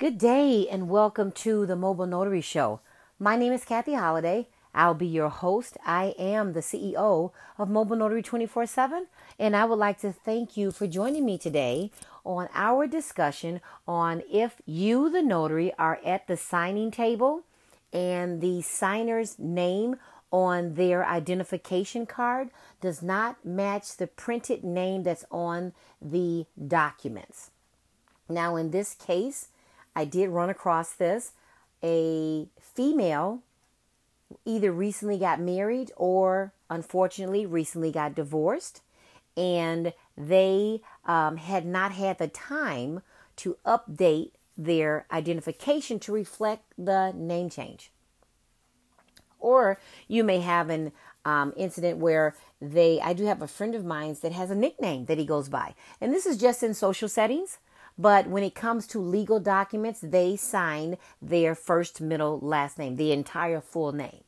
Good day and welcome to the Mobile Notary Show. My name is Kathy Holiday. I'll be your host. I am the CEO of Mobile Notary 24 7, and I would like to thank you for joining me today on our discussion on if you, the notary, are at the signing table and the signer's name on their identification card does not match the printed name that's on the documents. Now, in this case, I did run across this. A female either recently got married or unfortunately recently got divorced, and they um, had not had the time to update their identification to reflect the name change. Or you may have an um, incident where they, I do have a friend of mine that has a nickname that he goes by. And this is just in social settings. But when it comes to legal documents, they sign their first, middle, last name, the entire full name.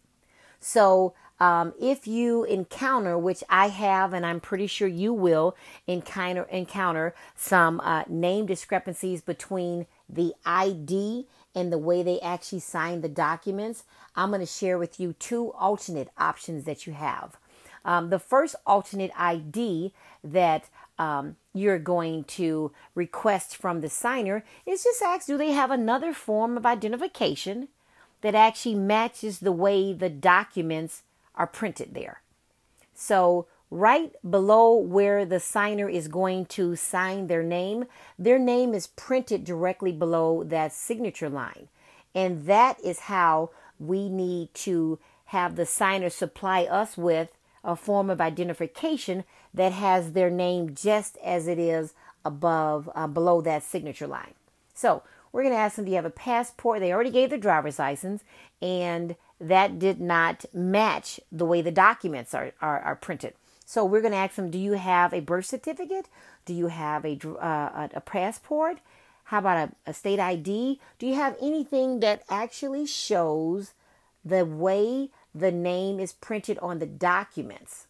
So um, if you encounter, which I have, and I'm pretty sure you will encounter encounter some uh, name discrepancies between the ID and the way they actually sign the documents, I'm going to share with you two alternate options that you have. Um, the first alternate ID that um, you're going to request from the signer is just ask do they have another form of identification that actually matches the way the documents are printed there. So, right below where the signer is going to sign their name, their name is printed directly below that signature line. And that is how we need to have the signer supply us with a form of identification that has their name just as it is above, uh, below that signature line. So we're going to ask them, do you have a passport? They already gave their driver's license, and that did not match the way the documents are, are, are printed. So we're going to ask them, do you have a birth certificate? Do you have a, uh, a passport? How about a, a state ID? Do you have anything that actually shows the way the name is printed on the documents?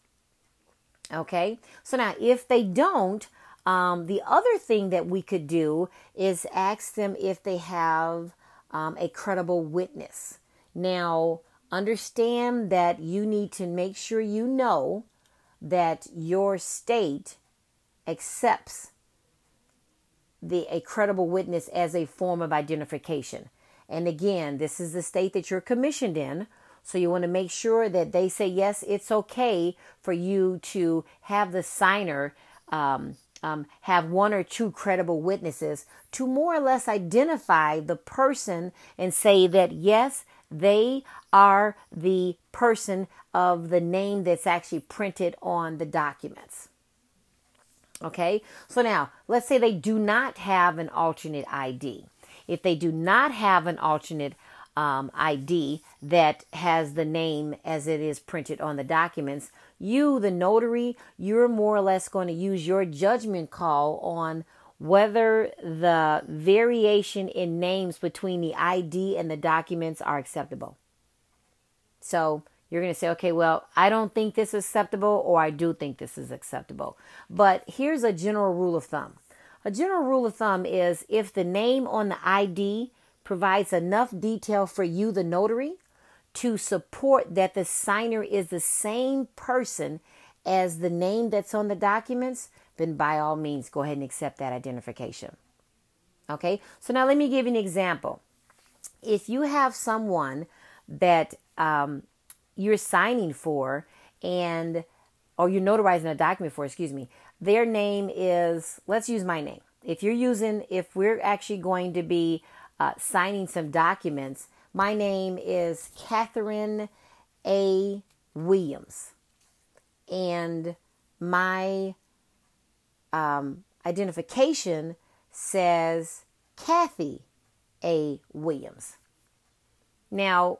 Okay, so now if they don't, um, the other thing that we could do is ask them if they have um, a credible witness. Now, understand that you need to make sure you know that your state accepts the a credible witness as a form of identification. And again, this is the state that you're commissioned in. So you want to make sure that they say yes, it's okay for you to have the signer um, um, have one or two credible witnesses to more or less identify the person and say that yes, they are the person of the name that's actually printed on the documents. Okay, so now let's say they do not have an alternate ID. If they do not have an alternate um, ID that has the name as it is printed on the documents, you, the notary, you're more or less going to use your judgment call on whether the variation in names between the ID and the documents are acceptable. So you're going to say, okay, well, I don't think this is acceptable, or I do think this is acceptable. But here's a general rule of thumb. A general rule of thumb is if the name on the ID provides enough detail for you, the notary, to support that the signer is the same person as the name that's on the documents, then by all means go ahead and accept that identification. Okay, so now let me give you an example. If you have someone that um, you're signing for and or you're notarizing a document for, excuse me, their name is, let's use my name. If you're using, if we're actually going to be uh, signing some documents my name is Catherine A. Williams, and my um, identification says Kathy A. Williams. Now,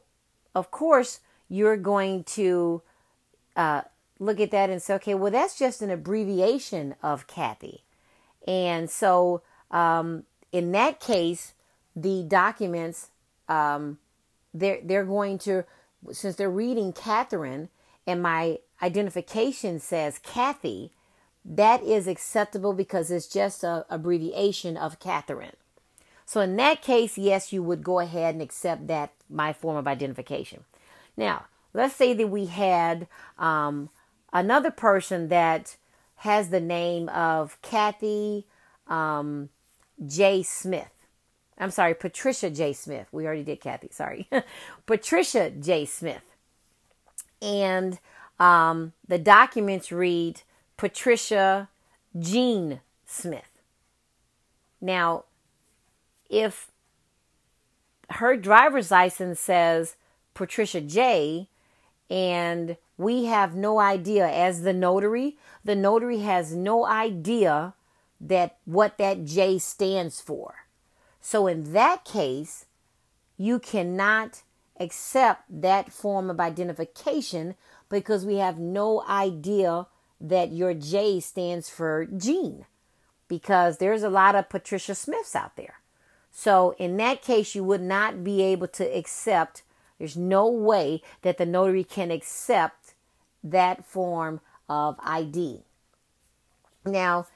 of course, you're going to uh, look at that and say, okay, well, that's just an abbreviation of Kathy. And so, um, in that case, the documents um, they're they're going to since they're reading Catherine and my identification says Kathy, that is acceptable because it's just a abbreviation of Catherine. So in that case, yes, you would go ahead and accept that my form of identification. Now, let's say that we had um, another person that has the name of Kathy um, J. Smith. I'm sorry, Patricia J. Smith. We already did Kathy, sorry. Patricia J. Smith. And um, the documents read Patricia Jean Smith. Now, if her driver's license says Patricia J, and we have no idea as the notary, the notary has no idea that what that J stands for. So in that case, you cannot accept that form of identification because we have no idea that your J stands for Jean because there's a lot of Patricia Smiths out there. So in that case, you would not be able to accept, there's no way that the notary can accept that form of ID. Now,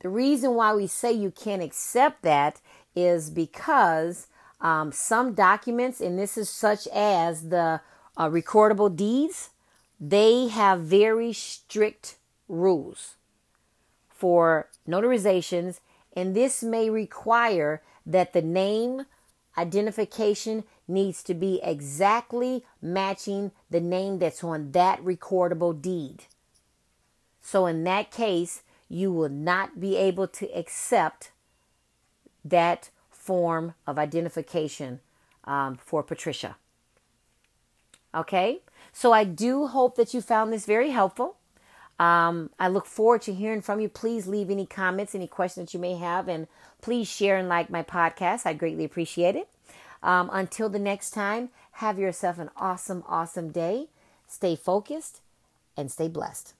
the reason why we say you can't accept that is because um, some documents, and this is such as the uh, recordable deeds, they have very strict rules for notarizations, and this may require that the name identification needs to be exactly matching the name that's on that recordable deed. So, in that case, you will not be able to accept that form of identification um, for Patricia. Okay, so I do hope that you found this very helpful. Um, I look forward to hearing from you. Please leave any comments, any questions that you may have, and please share and like my podcast. I greatly appreciate it. Um, until the next time, have yourself an awesome, awesome day. Stay focused and stay blessed.